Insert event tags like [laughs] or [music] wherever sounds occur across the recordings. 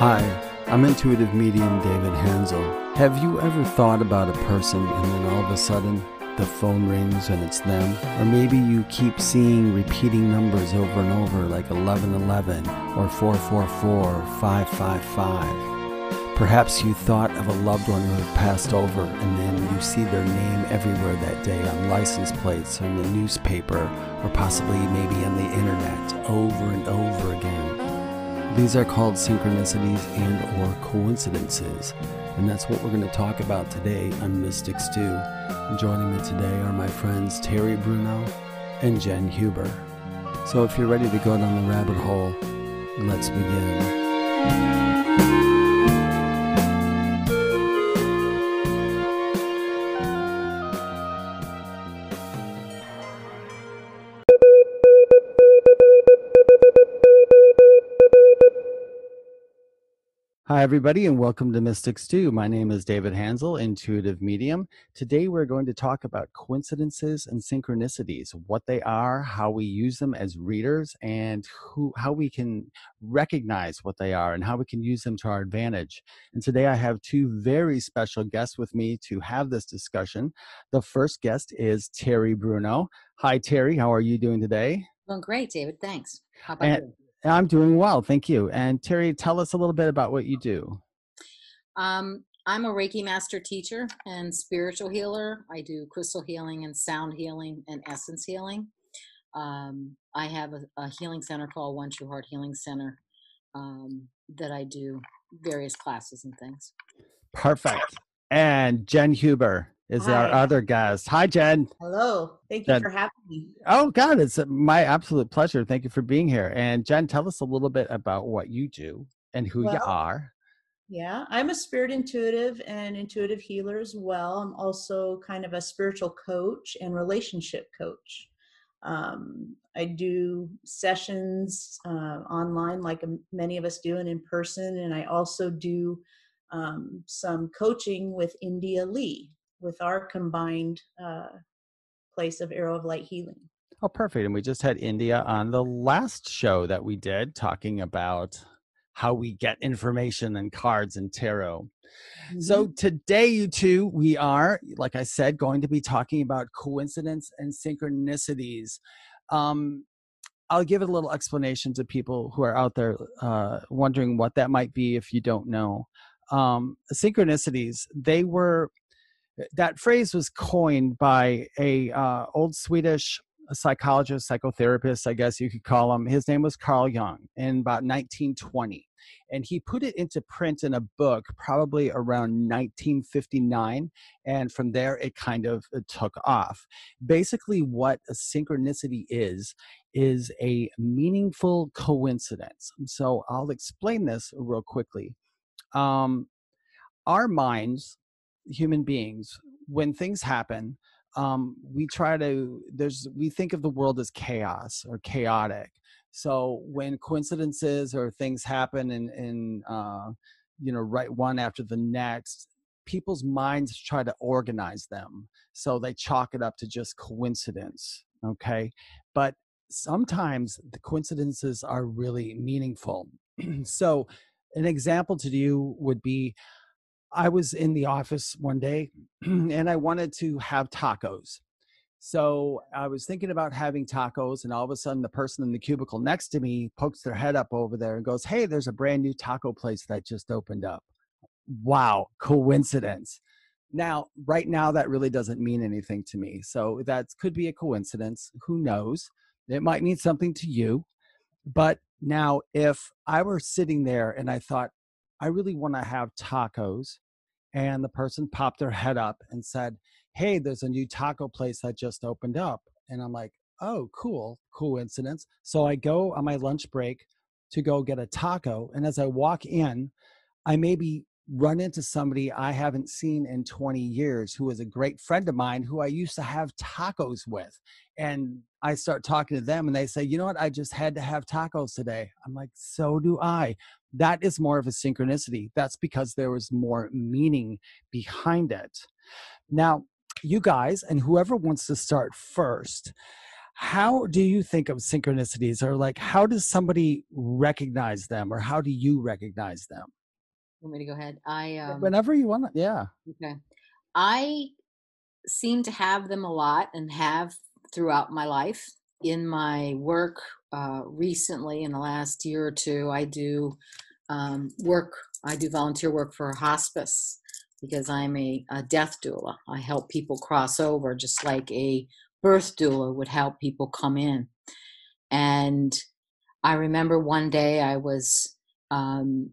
Hi, I'm intuitive medium David Hansel. Have you ever thought about a person and then all of a sudden the phone rings and it's them? Or maybe you keep seeing repeating numbers over and over like 1111 or 444 or 555. Perhaps you thought of a loved one who had passed over and then you see their name everywhere that day on license plates or in the newspaper or possibly maybe on the internet over and over again. These are called synchronicities and or coincidences. And that's what we're going to talk about today on Mystic Stew. And joining me today are my friends Terry Bruno and Jen Huber. So if you're ready to go down the rabbit hole, let's begin. Hi, everybody, and welcome to Mystics Stew. My name is David Hansel, intuitive medium. Today, we're going to talk about coincidences and synchronicities, what they are, how we use them as readers, and who, how we can recognize what they are and how we can use them to our advantage. And today, I have two very special guests with me to have this discussion. The first guest is Terry Bruno. Hi, Terry. How are you doing today? Well, great, David. Thanks. How about And- you? I'm doing well, thank you. And Terry, tell us a little bit about what you do. Um, I'm a Reiki master teacher and spiritual healer. I do crystal healing and sound healing and essence healing. Um, I have a, a healing center called One True Heart Healing Center um, that I do various classes and things. Perfect. And Jen Huber is our other guest. Hi, Jen. Hello. Thank you That- for having me. Oh, God, it's my absolute pleasure. Thank you for being here. And Jen, tell us a little bit about what you do and who you are. Yeah, I'm a spirit intuitive and intuitive healer as well. I'm also kind of a spiritual coach and relationship coach. Um, I do sessions uh, online, like um, many of us do, and in person. And I also do um, some coaching with India Lee with our combined uh, place of Arrow of Light Healing. Oh, perfect. And we just had India on the last show that we did talking about how we get information and cards and tarot. So Mhm. today, you two, we are, like I said, going to be talking about coincidence and synchronicities. Um, I'll give it a little explanation to people who are out there uh, wondering what that might be if you don't know. Um, synchronicities, they were that phrase was coined by a uh, old Swedish psychologist, psychotherapist, I guess you could call him. His name was Carl Jung in about 1920. And he put it into print in a book probably around 1959. And from there, it kind of uh, took off. Basically, what a synchronicity is, is a meaningful coincidence. So I'll explain this real quickly. Um, our minds, human beings, when things happen, um, we try to there's we think of the world as chaos or chaotic. So when coincidences or things happen and and uh, you know right one after the next, people's minds try to organize them. So they chalk it up to just coincidence. Okay, but sometimes the coincidences are really meaningful. [clears throat] so an example to you would be I was in the office one day [clears throat] and I wanted to have tacos. So I was thinking about having tacos, and all of a sudden, the person in the cubicle next to me pokes their head up over there and goes, Hey, there's a brand new taco place that just opened up. Wow, coincidence. Now, right now, that really doesn't mean anything to me. So that could be a coincidence. Who knows? It might mean something to you. But now, if I were sitting there and I thought, I really want to have tacos, and the person popped their head up and said, Hey, there's a new taco place that just opened up. And I'm like, Oh, cool, coincidence. So I go on my lunch break to go get a taco. And as I walk in, I maybe run into somebody I haven't seen in 20 years who is a great friend of mine who I used to have tacos with. And I start talking to them and they say, you know what? I just had to have tacos today. I'm like, so do I. That is more of a synchronicity. That's because there was more meaning behind it. Now, you guys, and whoever wants to start first, how do you think of synchronicities? Or like how does somebody recognize them? Or how do you recognize them? Want me to go ahead? I um, whenever you want yeah. Okay. I seem to have them a lot and have throughout my life. In my work uh, recently in the last year or two i do um, work i do volunteer work for hospice because i'm a, a death doula i help people cross over just like a birth doula would help people come in. And I remember one day I was, um,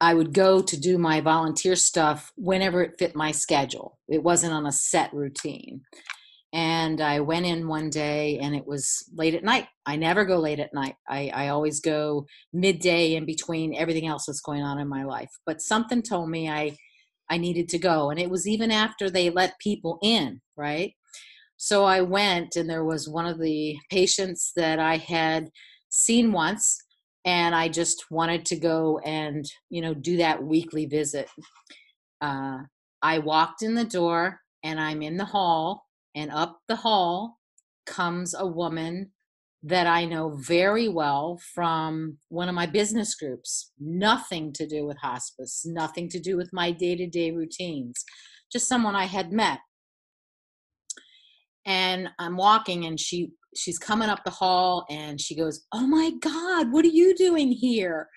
I would go to do my volunteer stuff whenever it fit my schedule. It wasn't on a set routine. And I went in one day and it was late at night. I never go late at night. I, I always go midday in between everything else that's going on in my life. But something told me I I needed to go. And it was even after they let people in, right? So I went, and there was one of the patients that I had seen once, and I just wanted to go and you know do that weekly visit. Uh, I walked in the door, and I'm in the hall, and up the hall comes a woman that I know very well from one of my business groups. Nothing to do with hospice, nothing to do with my day to day routines, just someone I had met and I'm walking and she she's coming up the hall and she goes, "Oh my god, what are you doing here?"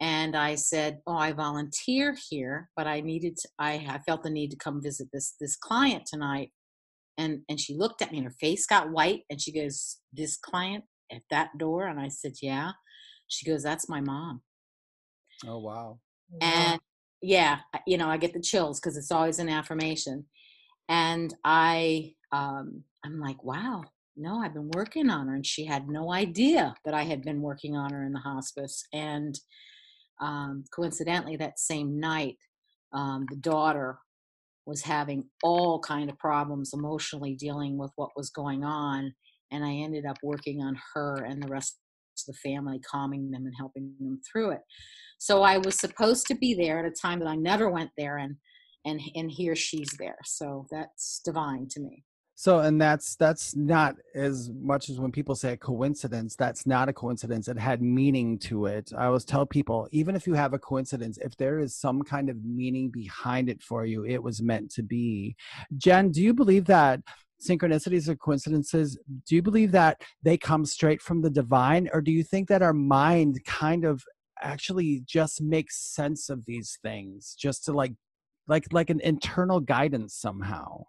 And I said, "Oh, I volunteer here, but I needed to, I I felt the need to come visit this this client tonight." And and she looked at me and her face got white and she goes, "This client at that door?" And I said, "Yeah." She goes, "That's my mom." Oh, wow. And yeah, you know, I get the chills because it's always an affirmation. And I um, I'm like, wow, no, I've been working on her. And she had no idea that I had been working on her in the hospice. And um, coincidentally, that same night, um, the daughter was having all kind of problems emotionally dealing with what was going on. And I ended up working on her and the rest of the family, calming them and helping them through it. So I was supposed to be there at a time that I never went there. And and and here she's there so that's divine to me so, and that's that's not as much as when people say a coincidence. That's not a coincidence. It had meaning to it. I always tell people, even if you have a coincidence, if there is some kind of meaning behind it for you, it was meant to be. Jen, do you believe that synchronicities or coincidences? Do you believe that they come straight from the divine, or do you think that our mind kind of actually just makes sense of these things, just to like, like, like an internal guidance somehow?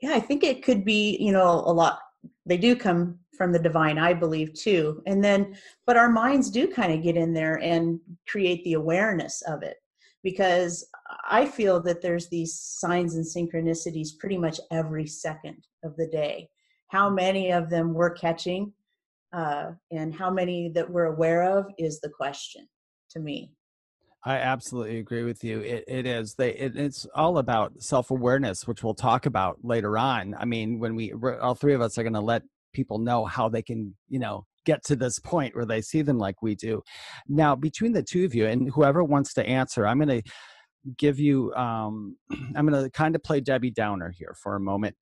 Yeah i think it could be you know a lot they do come from the divine i believe too and then but our minds do kind of get in there and create the awareness of it because i feel that there's these signs and synchronicities pretty much every second of the day. How many of them we're catching uh, and how many that we're aware of is the question to me I absolutely agree with you. It, it is they. It, it's all about self awareness, which we'll talk about later on. I mean, when we all three of us are going to let people know how they can, you know, get to this point where they see them like we do. Now, between the two of you, and whoever wants to answer, I'm going to give you. Um, [clears throat] I'm going to kind of play Debbie Downer here for a moment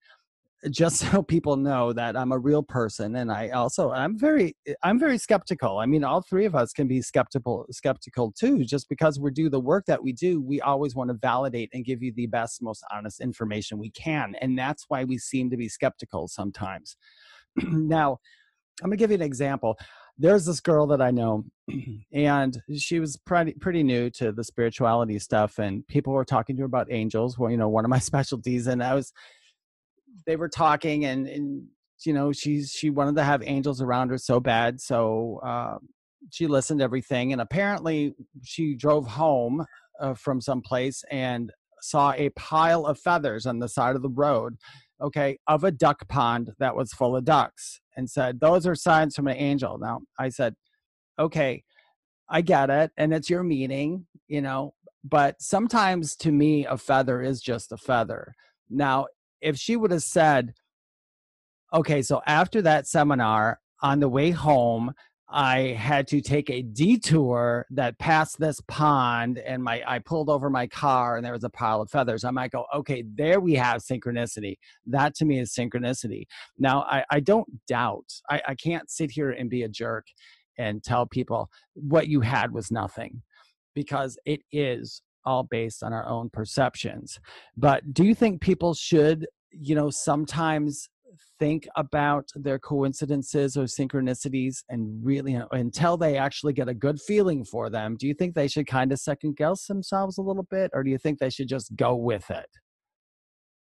just [laughs] so people know that I'm a real person and I also I'm very eh, I'm very skeptical. I mean all three of us can be skeptical skeptical too just because we do the work that we do we always want to validate and give you the best most honest information we can and that's why we seem to be skeptical sometimes. [clears throat] now, I'm to give you an example. There's this girl that I know [clears throat] and she was pretty pretty new to the spirituality stuff and people were talking to her about angels, well you know one of my [laughs] specialties and I was they were talking and, and you know she's she wanted to have angels around her so bad so uh, she listened to everything and apparently she drove home uh, from someplace and saw a pile of feathers on the side of the road okay of a duck pond that was full of ducks and said those are signs from an angel. Now i said okay i get it and it's your meaning you know but sometimes to me a feather is just a feather. Now if she would have said, okay, so after that seminar on the way home, I had to take a detour that passed this pond and my I pulled over my car and there was a pile of feathers. I might go, okay, there we have synchronicity. That to me is synchronicity. Now I, I don't doubt. I, I can't sit here and be a jerk and tell people what you had was nothing because it is all based on our own perceptions. But do you think people should, you know, sometimes think about their coincidences or synchronicities and really uh, until they actually get a good feeling for them do you think they should kind of second guess themselves a little bit or do you think they should just go with it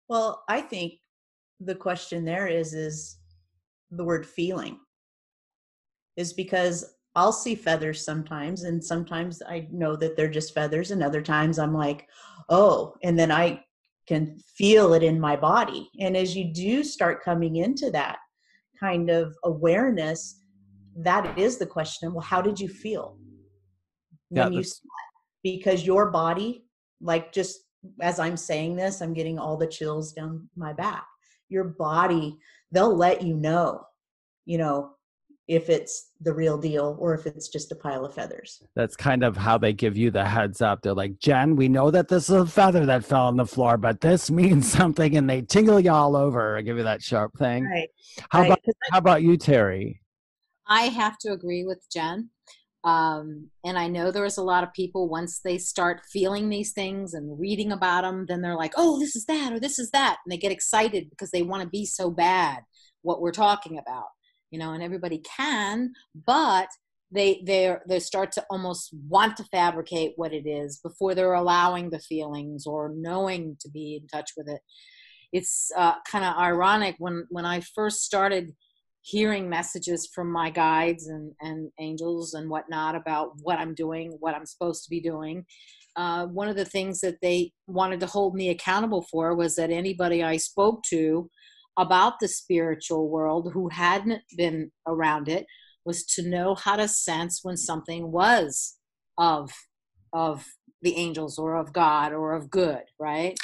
well i think the question there is is the word feeling is because i'll see feathers sometimes and sometimes i know that they're just feathers and other times i'm like oh and then i can feel it in my body. And as you do start coming into that kind of awareness, that is the question. Well, how did you feel when yeah, you because your body, like just as I'm saying this, I'm getting all the chills down my back. Your body, they'll let you know, you know, if it's the real deal or if it's just a pile of feathers. That's kind of how they give you the heads up. They're like, Jen, we know that this is a feather that fell on the floor, but this [laughs] means something, and they tingle you all over and give you that sharp thing. Right. How right. about how about you, Terry? I have to agree with Jen. Um, and I know there's a lot of people once they start feeling these things and reading about them, then they're like, "Oh, this is that," or "This is that," and they get excited because they want to be so bad what we're talking about you know and everybody can but they they they start to almost want to fabricate what it is before they're allowing the feelings or knowing to be in touch with it. It's uh, kind of ironic when when i first started hearing messages from my guides and and angels and whatnot about what i'm doing what i'm supposed to be doing uh, one of the things that they wanted to hold me accountable for was that anybody i spoke to about the spiritual world who hadn't been around it was to know how to sense when something was of of the angels or of God or of good, right?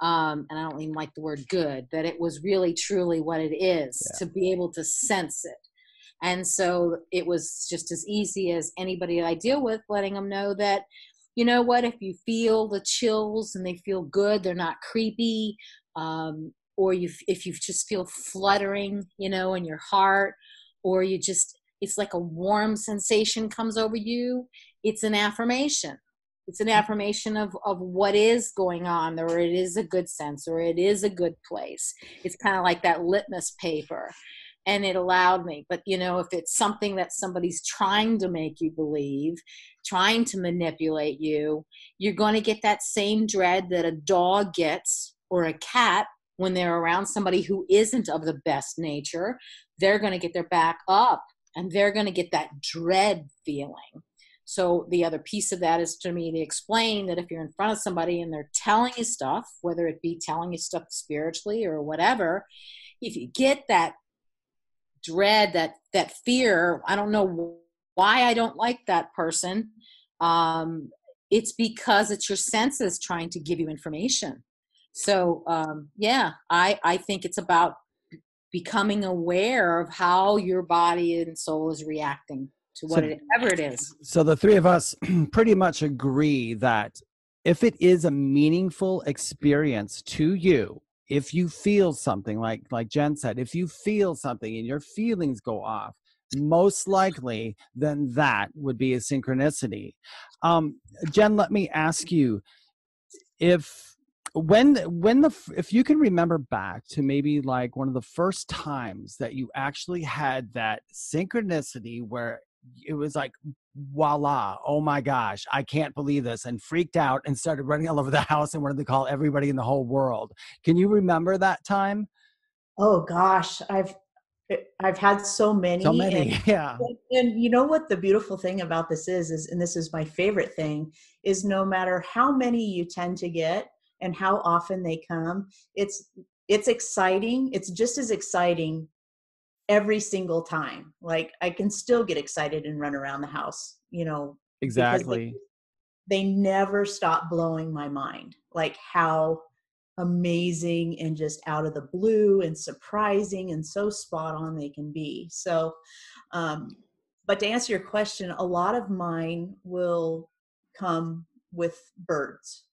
Um, and I don't even like the word good, that it was really truly what it is yeah. to be able to sense it. And so it was just as easy as anybody I deal with, letting them know that, you know what, if you feel the chills and they feel good, they're not creepy, um, or you if you just feel fluttering you know in your heart or you just it's like a warm sensation comes over you it's an affirmation. It's an affirmation of of what is going on or it is a good sense or it is a good place. It's kind of like that litmus paper and it allowed me. But you know if it's something that somebody's trying to make you believe trying to manipulate you you're going to get that same dread that a dog gets or a cat when they're around somebody who isn't of the best nature, they're going to get their back up and they're going to get that dread feeling. So the other piece of that is to me to explain that if you're in front of somebody and they're telling you stuff, whether it be telling you stuff spiritually or whatever, if you get that dread, that that fear, I don't know why I don't like that person. Um, it's because it's your senses trying to give you information so um, yeah i i think it's about becoming aware of how your body and soul is reacting to whatever so, it is. so the three of us [clears throat] pretty much agree that if it is a meaningful experience to you if you feel something like like jen said if you feel something and your feelings go off most likely then that would be a synchronicity. Um, jen let me ask you if when when the if you can remember back to maybe like one of the first times that you actually had that synchronicity where it was like voila oh my gosh i can't believe this and freaked out and started running all over the [laughs] house and wanted to call everybody in the whole world can you remember that time oh gosh i've eh, I've had so many. So many, [laughs] and, yeah. And you know what the beautiful thing about this is, is, and this is my favorite thing, is no matter how many you tend to get, and how often they come. It's it's exciting it's just as exciting every single time. Like i can still get excited and run around the house you know exactly they, they never stop blowing my mind like how amazing and just out of the blue and surprising and so spot on they can be. So um but to answer your question, a lot of mine will come with birds.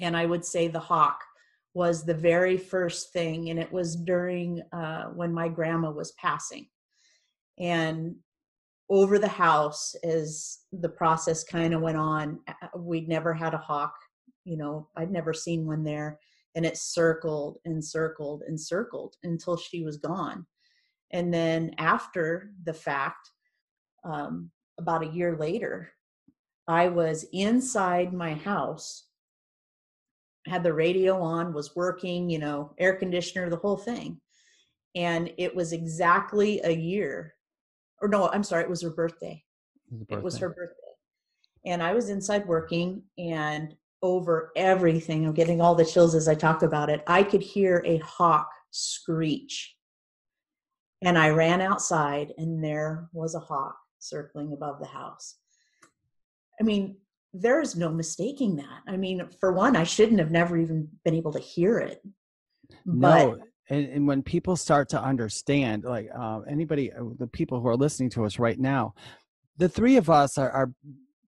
And I would say the hawk was the very first thing, and it was during uh, when my grandma was passing. And over the house, as the process kind of went on, we'd never had a hawk. You know, I'd never seen one there. And it circled and circled and circled until she was gone. And then after the fact, um, about a year later, I was inside my house, had the radio on, was working, you know, air conditioner, the whole thing. And it was exactly a year, or no, I'm sorry, it was her birthday. It was, birthday. It was her birthday. And I was inside working, and over everything, I'm getting all the chills as I talk about it. I could hear a hawk screech. And I ran outside, and there was a hawk circling above the house. I mean, there's no mistaking that. I mean, for one, I shouldn't have never even been able to hear it. But no. And, and when people start to understand, like uh, anybody, uh, the people who are listening to us right now, the three of us are, are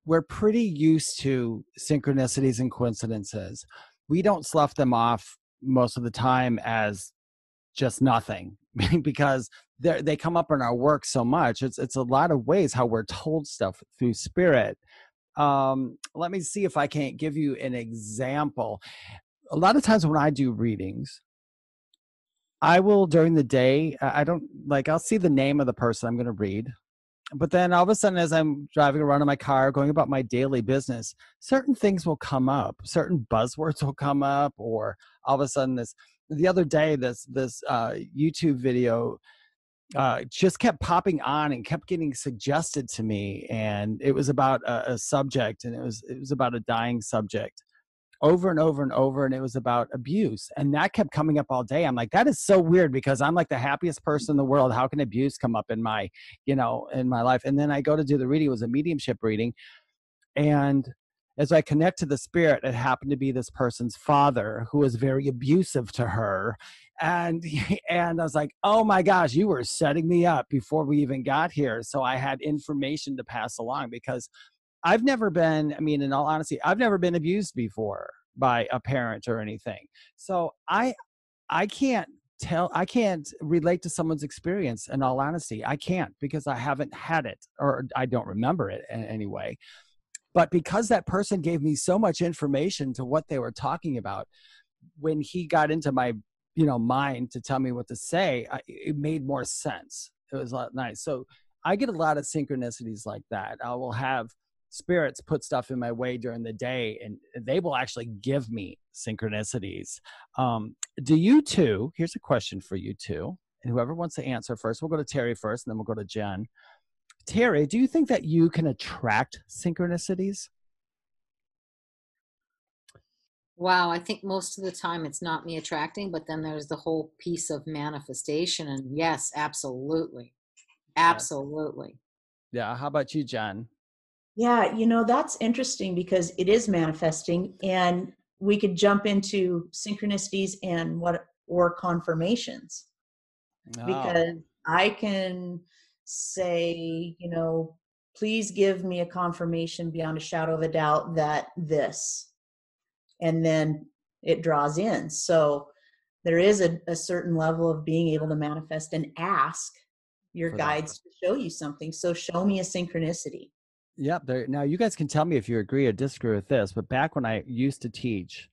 we're pretty used to synchronicities and coincidences. We don't slough them off most of the time as just nothing [laughs] because they come up in our work so much. It's it's a lot of ways how we're told stuff through spirit. Um, let me see if I can't give you an example. A lot of times when I do readings, I will during the day. I don't like. I'll see the name of the person I'm going to read, but then all of a sudden, as I'm driving around in my car, going about my daily business, certain things will come up. Certain buzzwords will come up, or all of a sudden, this the other day, this this uh, YouTube video uh, just kept popping on and kept getting suggested to me and it was about a, a, subject and it was it was about a dying subject over and over and over and it was about abuse and that kept coming up all day. I'm like that is so weird because i'm like the happiest person in the world. How can abuse come up in my you know in my life? And then i go to do the reading it was a mediumship reading and as I connect to the spirit, it happened to be this person's father who was very abusive to her. And [laughs] and I was like, oh my gosh, you were setting me up before we even got here. So I had information to pass along because I've never been, I mean, in all honesty, I've never been abused before by a parent or anything. So I I can't tell I can't relate to someone's experience in all honesty. I can't because I haven't had it or I don't remember it in any way. But because that person gave me so much information to what they were talking about, when he got into my you know mind to tell me what to say, I, it made more sense. It was a lot nice. So I get a lot of synchronicities like that. I will have spirits put stuff in my way during the day and they will actually give me synchronicities um, do you too here's a question for you too and whoever wants to answer first we'll go to terry first and then we'll go to jen Terry, do you think that you can attract synchronicities? Wow, I think most of the time it's not me attracting, but then there's the whole piece of manifestation. And yes, absolutely. Absolutely. Yeah. How about you, Jen? Yeah, you know, that's interesting because it is manifesting and we could jump into synchronicities and what or confirmations. Oh. Because I can say, you know, please give me a confirmation beyond a shadow of a doubt that this, and then it draws in. So there is a, a certain level of being able to manifest and ask your For guides that. to show you something. So show me a synchronicity. Yep. There, now you guys can tell me if you agree or disagree with this, but back when I used to teach,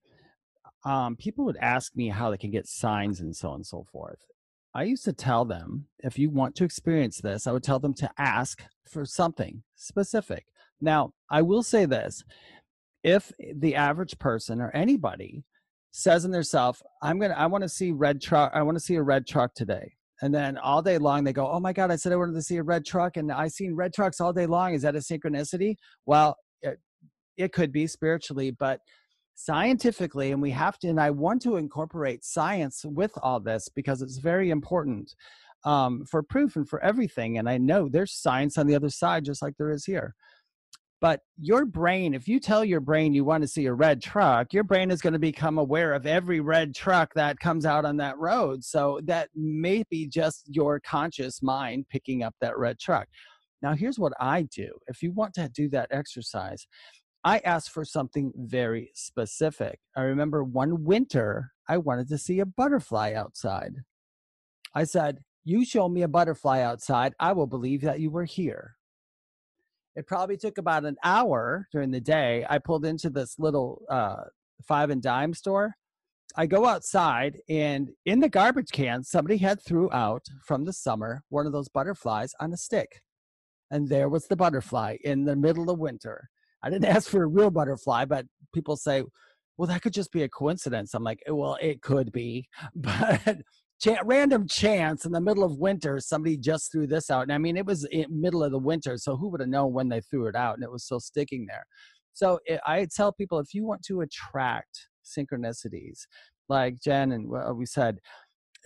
um, people would ask me how they can get signs and so on and so forth. I used to tell them if you want to experience this, I would tell them to ask for something specific. Now, I will say this if the average person or anybody says in themselves, I'm gonna I want to see red truck, I want to see a red truck today. And then all day long they go, Oh my God, I said I wanted to see a red truck and I seen red trucks all day long. Is that a synchronicity? Well, it, it could be spiritually, but scientifically and we have to and i want to incorporate science with all this because it's very important um, for proof and for everything and i know there's science on the other side just like there is here But your brain, if you tell your brain you want to see a red truck, your brain is going to become aware of every red truck that comes out on that road. So that may be just your conscious mind picking up that red truck. Now, here's what I do. If you want to do that exercise, I asked for something very specific. I remember one winter, I wanted to see a butterfly outside. I said, You show me a butterfly outside, I will believe that you were here. It probably took about an hour during the day. I pulled into this little uh, five and dime store. I go outside, and in the garbage can, somebody had threw out from the summer one of those butterflies on a stick. And there was the butterfly in the middle of winter. I didn't [laughs] ask for a real butterfly, but people say, well, that could just be a coincidence. I'm like, well, it could be, [laughs] but random chance in the middle of winter, somebody just threw this out. And I mean, it was in middle of the winter, so who would have known when they threw it out? And it was still sticking there. So it, I tell people if you want to attract synchronicities, like Jen and we said,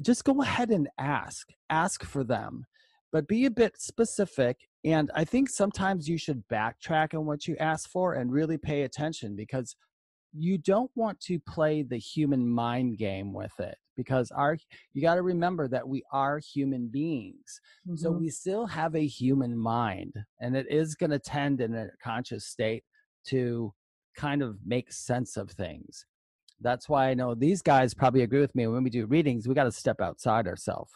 just go ahead and ask. Ask for them, but be a bit specific. And I think sometimes you should backtrack on what you ask for and really pay attention because you don't want to play the human mind game with it because our you got to remember that we are human beings. Mm-hmm. so we still have a human mind and it is going to tend in a conscious state to kind of make sense of things. That's why i know these guys probably agree with me when we do readings we got to step outside ourselves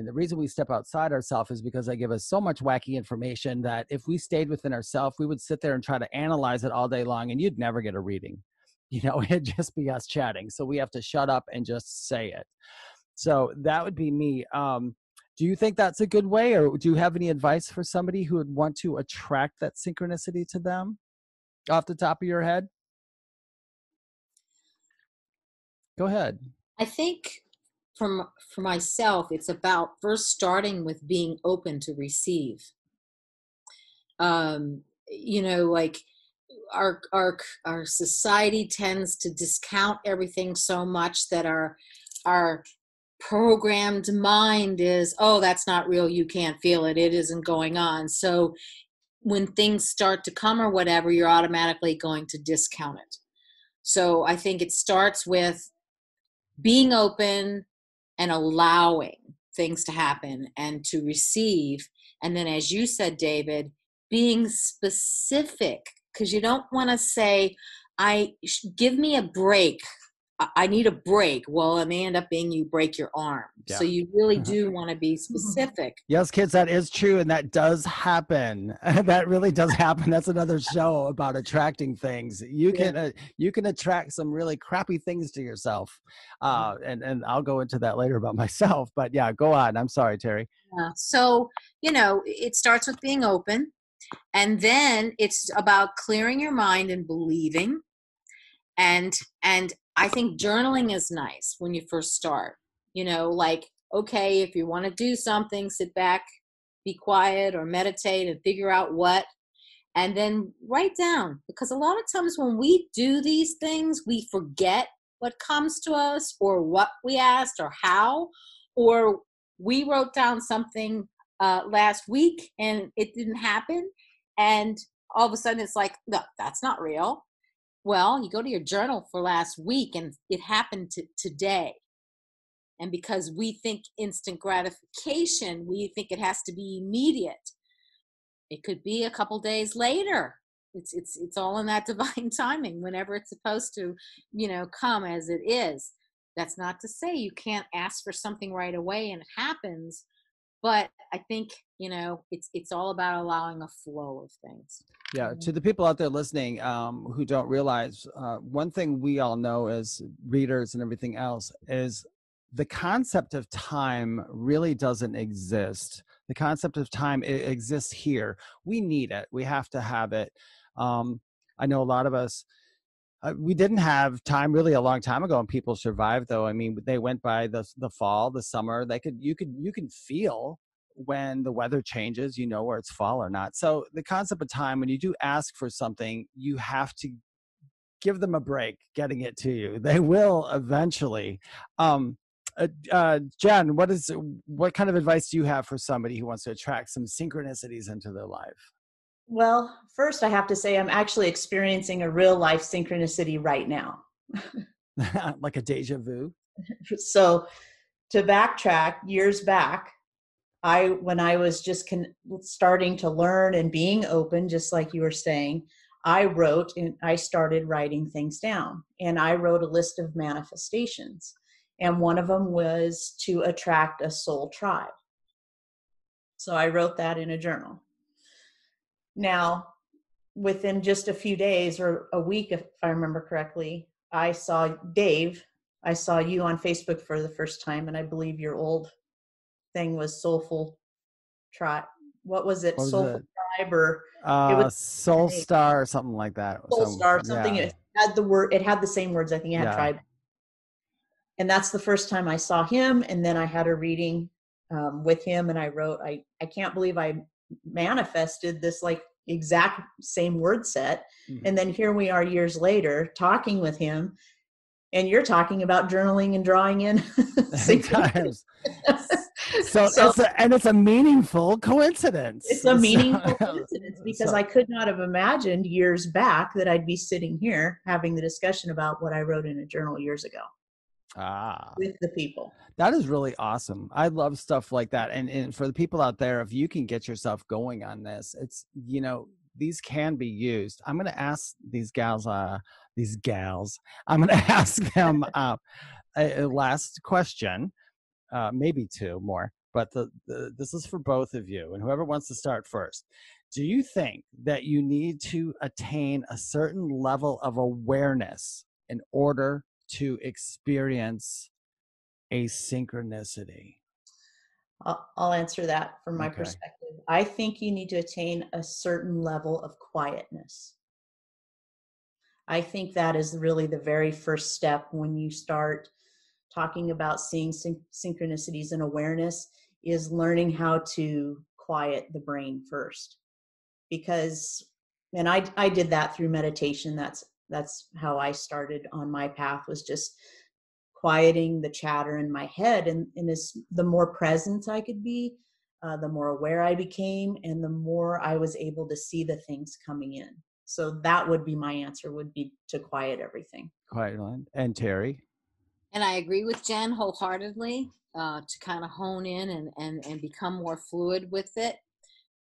and the reason we step outside ourselves is because they give us so much wacky information that if we stayed within ourselves, we would sit there and try to analyze it all day long and you'd never get a reading. [laughs] You know it'd just be us chatting. So we have to shut up and just say it. So that would be me. Um, do you think that's a good way or do you have any advice for somebody who would want to attract that synchronicity to them off the top of your head? Go ahead. I think from for myself it's about first starting with being open to receive. Um you know like our our our society tends to discount everything so much that our our programmed mind is oh that's not real you can't feel it it isn't going on. So when things start to come or whatever you're automatically going to discount it. So i think it starts with being open and allowing things to happen and to receive and then as you said david being specific because you don't want to say, I give me a break. I need a break. Well, it may end up being you break your arm. Yeah. So you really do want to be specific. Yes, kids, that is true, and that does happen. [laughs] that really does happen. That's another show about attracting things. You can yeah. uh, you can attract some really crappy things to yourself, uh, and and I'll go into that later about [laughs] myself. But yeah, go on. I'm sorry, Terry. Yeah. So you know, it starts with being open and then it's about clearing your mind and believing and and i think journaling is nice when you first start you know like okay if you want to do something sit back be quiet or meditate and figure out what and then write down because a lot of times when we do these things we forget what comes to us or what we asked or how or we wrote down something uh, last week and it didn't happen and all of a sudden it's like no that's not real well you go to your journal for last week and it happened to today. And because we think instant gratification we think it has to be immediate. It could be a couple days later. It's it's it's all in that [laughs] divine timing whenever it's supposed to you know come as it is. That's not to say you can't ask for something right away and it happens but i think you know it's it's all about allowing a flow of things. Yeah to the people out there listening um, who don't realize uh, one thing we all know as readers and everything else is the concept of time really doesn't exist. The concept of time exists here. We need it. We have to have it. Um, i know a lot of us uh, we didn't have time really a long time ago and people survived though. I mean they went by the the fall the summer. They could you could you can feel when the weather changes you know where it's fall or not. So the concept of time when you do ask for something you have to give them a break getting it to you. [laughs] They will eventually. Um uh, uh, Jen, what is what kind of advice do you have for somebody who wants to attract some synchronicities into their life? Well, first, I have to say I'm actually experiencing a real life synchronicity right now. [laughs] [laughs] like a deja vu. So, to backtrack years back, I when I was just con- starting to learn and being open, just like you were saying, I wrote and I started writing things down, and I wrote a list of manifestations, and one of them was to attract a soul tribe. So I wrote that in a journal. Now, within just a few days or a week, if I remember correctly, I saw Dave. I saw you on Facebook for the first time, and I believe your old thing was Soulful Trot. What was it? What was Soulful it? Tribe or Uh, was- Soul Star or something like that. Soul Star, something. yeah. It had the word. It had the same words. I think it had Yeah. tribe. And that's the first time I saw him. And then I had a reading um, with him, and I wrote, "I I can't believe I manifested this like exact same word set." Mhm. And then here we are years later talking with him, and you're talking about journaling and drawing in. [laughs] [laughs] Sometimes. [laughs] So, it's a, and it's a meaningful coincidence. it's a meaningful So- coincidence because so- I could not have imagined years back that I'd be sitting here having the discussion about what I wrote in a journal years ago Ah, with the people. that is really awesome. I love stuff like that. And, and for the people out there, if you can get yourself going on this, it's, you know, these can be used. I'm going to ask these gals, uh, these gals, [laughs] I'm going to ask them [laughs] uh, a, a last question, uh, maybe two more, but the, the, this is for both of you and whoever wants to start first. Do you think that you need to attain a certain level of awareness in order to experience a synchronicity? I'll, answer that from my Okay. perspective. I think you need to attain a certain level of quietness. I think that is really the very first step when you start talking about seeing syn- synchronicities and awareness is learning how to quiet the brain first because and I I did that through meditation that's that's how I started on my path was just quieting the chatter in my head and, and as the more present i could be uh, the more aware i became and the more i was able to see the things coming in so that would be my answer would be to quiet everything Quiet Land. And Terry? And I agree with Jen wholeheartedly uh, to kind of hone in and, and, and become more fluid with it.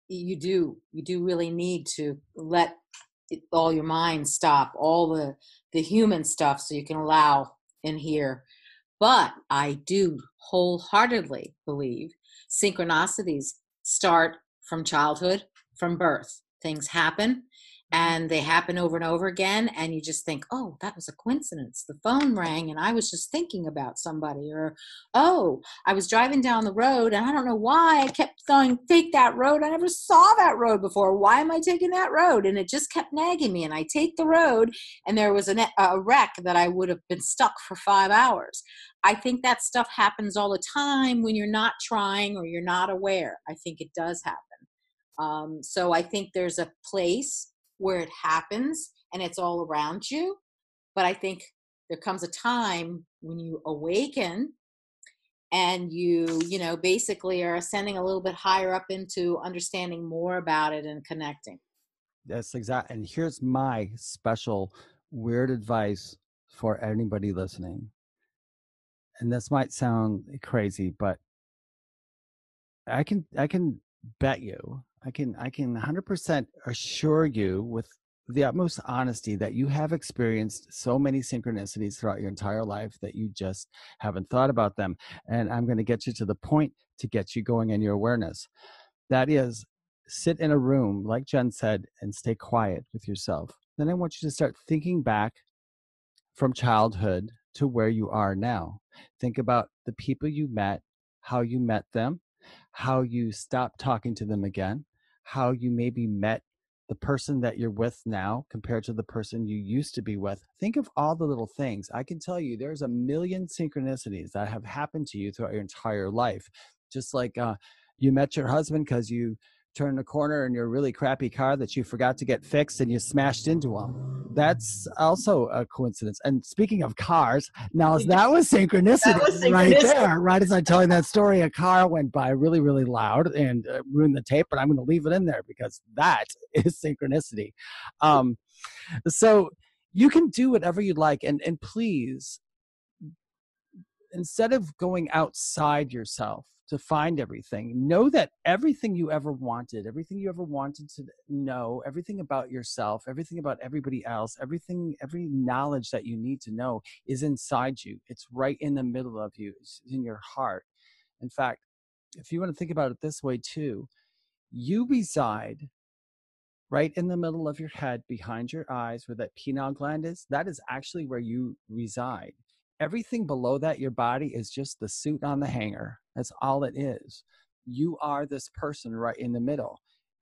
You do. You do really need to let it, all your mind stop, all the, the human stuff, so you can allow in here. But I do wholeheartedly believe synchronicities start from childhood, from birth. Things happen and they happen over and over again and you just think oh that was a coincidence. The phone rang and i was just thinking about somebody or oh i was driving down the road and i don't know why i kept going take that road. I never saw that road before. Why am i taking that road and it just kept nagging me and i take the road and there was a, a wreck that i would have been stuck for five hours. I think that stuff happens all the time when you're not trying or you're not aware. I think it does happen. Um, so i think there's a place where it happens and it's all around you. But I think there comes a time when you awaken and you, you know, basically are ascending a little bit higher up into understanding more about it and connecting. That's exact. And here's my special weird advice for anybody listening. And this might sound crazy, but I can I can bet you, I can I can 100% assure you with the utmost honesty that you have experienced so many synchronicities throughout your entire life that you just haven't thought about them. And I'm going to get you to the point to get you going in your awareness. That is, sit in a room, like Jen said, and stay quiet with yourself. Then I want you to start thinking back from childhood to where you are now. Think about the people you met, how you met them, how you stopped talking to them again, how you maybe met the person that you're with now compared to the person you used to be with. Think of all the little things. I can tell you there's a million synchronicities that have happened to you throughout your entire life. Just like uh, you met your husband because you turned the corner in your really crappy car that you forgot to get fixed and you smashed into them. that's also a coincidence. And speaking of cars, now that was synchronicity, [laughs] that was synchronicity. right there. Right as I'm telling that story, a car went by really, really loud and uh, ruined the tape, but I'm going to leave it in there because that [laughs] is synchronicity. Um, so you can do whatever you'd like, and and please, instead of going outside yourself to find everything. Know that everything you ever wanted, everything you ever wanted to know, everything about yourself, everything about everybody else, everything, every knowledge that you need to know is inside you. It's right in the middle of you, it's in your heart. In fact, if you want to think about it this way too, you reside right in the middle of your head behind your eyes where that pineal gland is. That is actually where you reside everything below that, your body is just the suit on the hanger. That's all it is. You are this person right in the middle.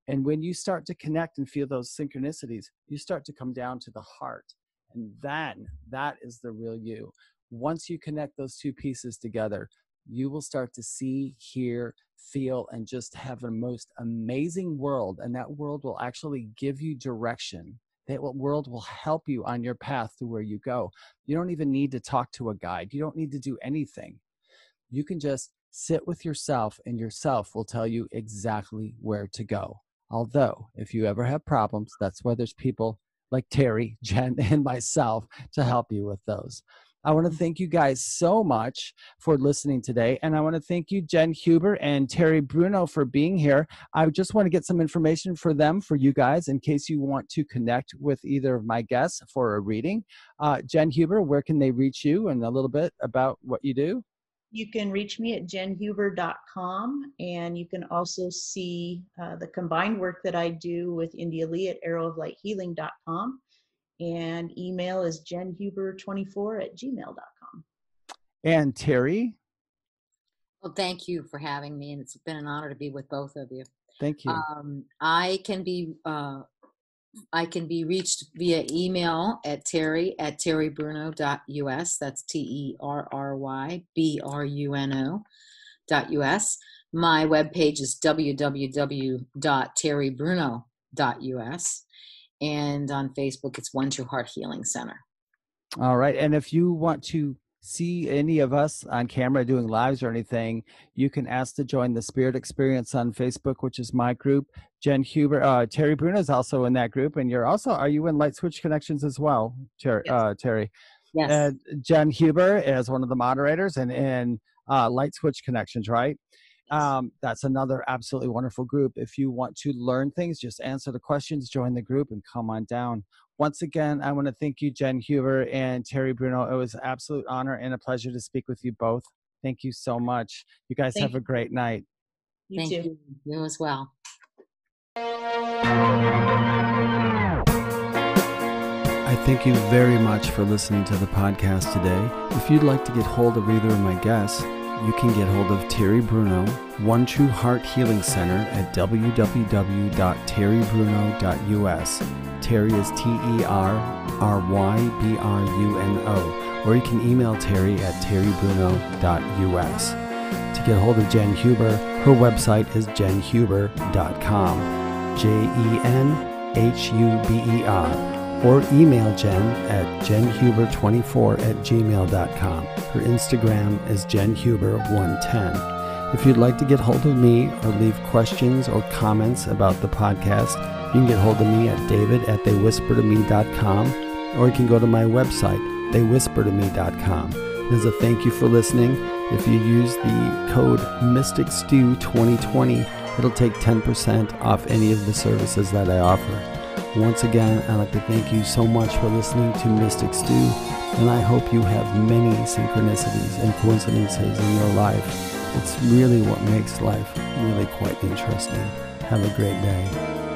And when you start to connect and feel those synchronicities, you start to come down to the heart. And then that is the real you. Once you connect those two pieces together, you will start to see, hear, feel, and just have a most amazing world. And that world will actually give you direction that world will help you on your path to where you go. You don't even need to talk to a guide. You don't need to do anything. You can just sit with yourself, and yourself will tell you exactly where to go. Although, if you ever have problems, that's why there's people like Terry, [laughs] Jen, and myself to help you with those. I want to thank you guys so much for listening today. And I want to thank you, Jen Huber and Terry Bruno, for being here. I just want to get some information for them, for you guys, in case you want to connect with either of my guests for a reading. Uh, Jen Huber, where can they reach you and a little bit about what you do? You can reach me at jenhuber.com and you can also see uh, the combined work that I do with India Lee at arrowoflighthealing.com and email is jenhuber24 at gmail.com. And Terry? Well, thank you for having me, and it's been an honor to be with both of you. Thank you. Um, I can be uh, I can be reached via email at terry at terrybruno.us. That's T E R R Y B R U N O dot US. My webpage is www.terrybruno.us and on Facebook, it's One True Heart Healing Center. All right. And if you want to see any of us on camera doing lives or anything, you can ask to join the Spirit Experience on Facebook, which is my group. Jen Huber, uh, Terry Bruno is also in that group, and you're also are you in Light Switch Connections as well, Terry? Yes. Uh, Terry. Yes. And Jen Huber is one of the moderators, and in uh, Light Switch Connections, right? Um, that's another absolutely wonderful group. If you want to learn things, just answer the questions, join the group, and come on down. Once again, I want to thank you, Jen Huber and Terry Bruno. It was an absolute honor and a pleasure to speak with you both. Thank you so much. You guys thank have a great night. You thank too. you. You as well. I thank you very much for listening to the podcast today. If you'd like to get hold of either of my guests, you can get hold of Terry Bruno, One True Heart Healing Center at www.terrybruno.us. Terry is T E R R Y B R U N O, or you can email Terry at terrybruno.us. To get hold of Jen Huber, her website is jenhuber.com. J E N H U B E R or email Jen at jenhuber24 at gmail.com. Her Instagram is jenhuber110. If you'd like to get hold of me or leave questions or comments about the podcast, you can get hold of me at david at theywhispertome.com or you can go to my website, theywhispertome.com. As a thank you for listening, if you use the code MysticStew2020, it'll take 10% off any of the services that I offer. Once again, I'd like to thank you so much for listening to Mystic Stew, and I hope you have many synchronicities and coincidences in your life. It's really what makes life really quite interesting. Have a great day.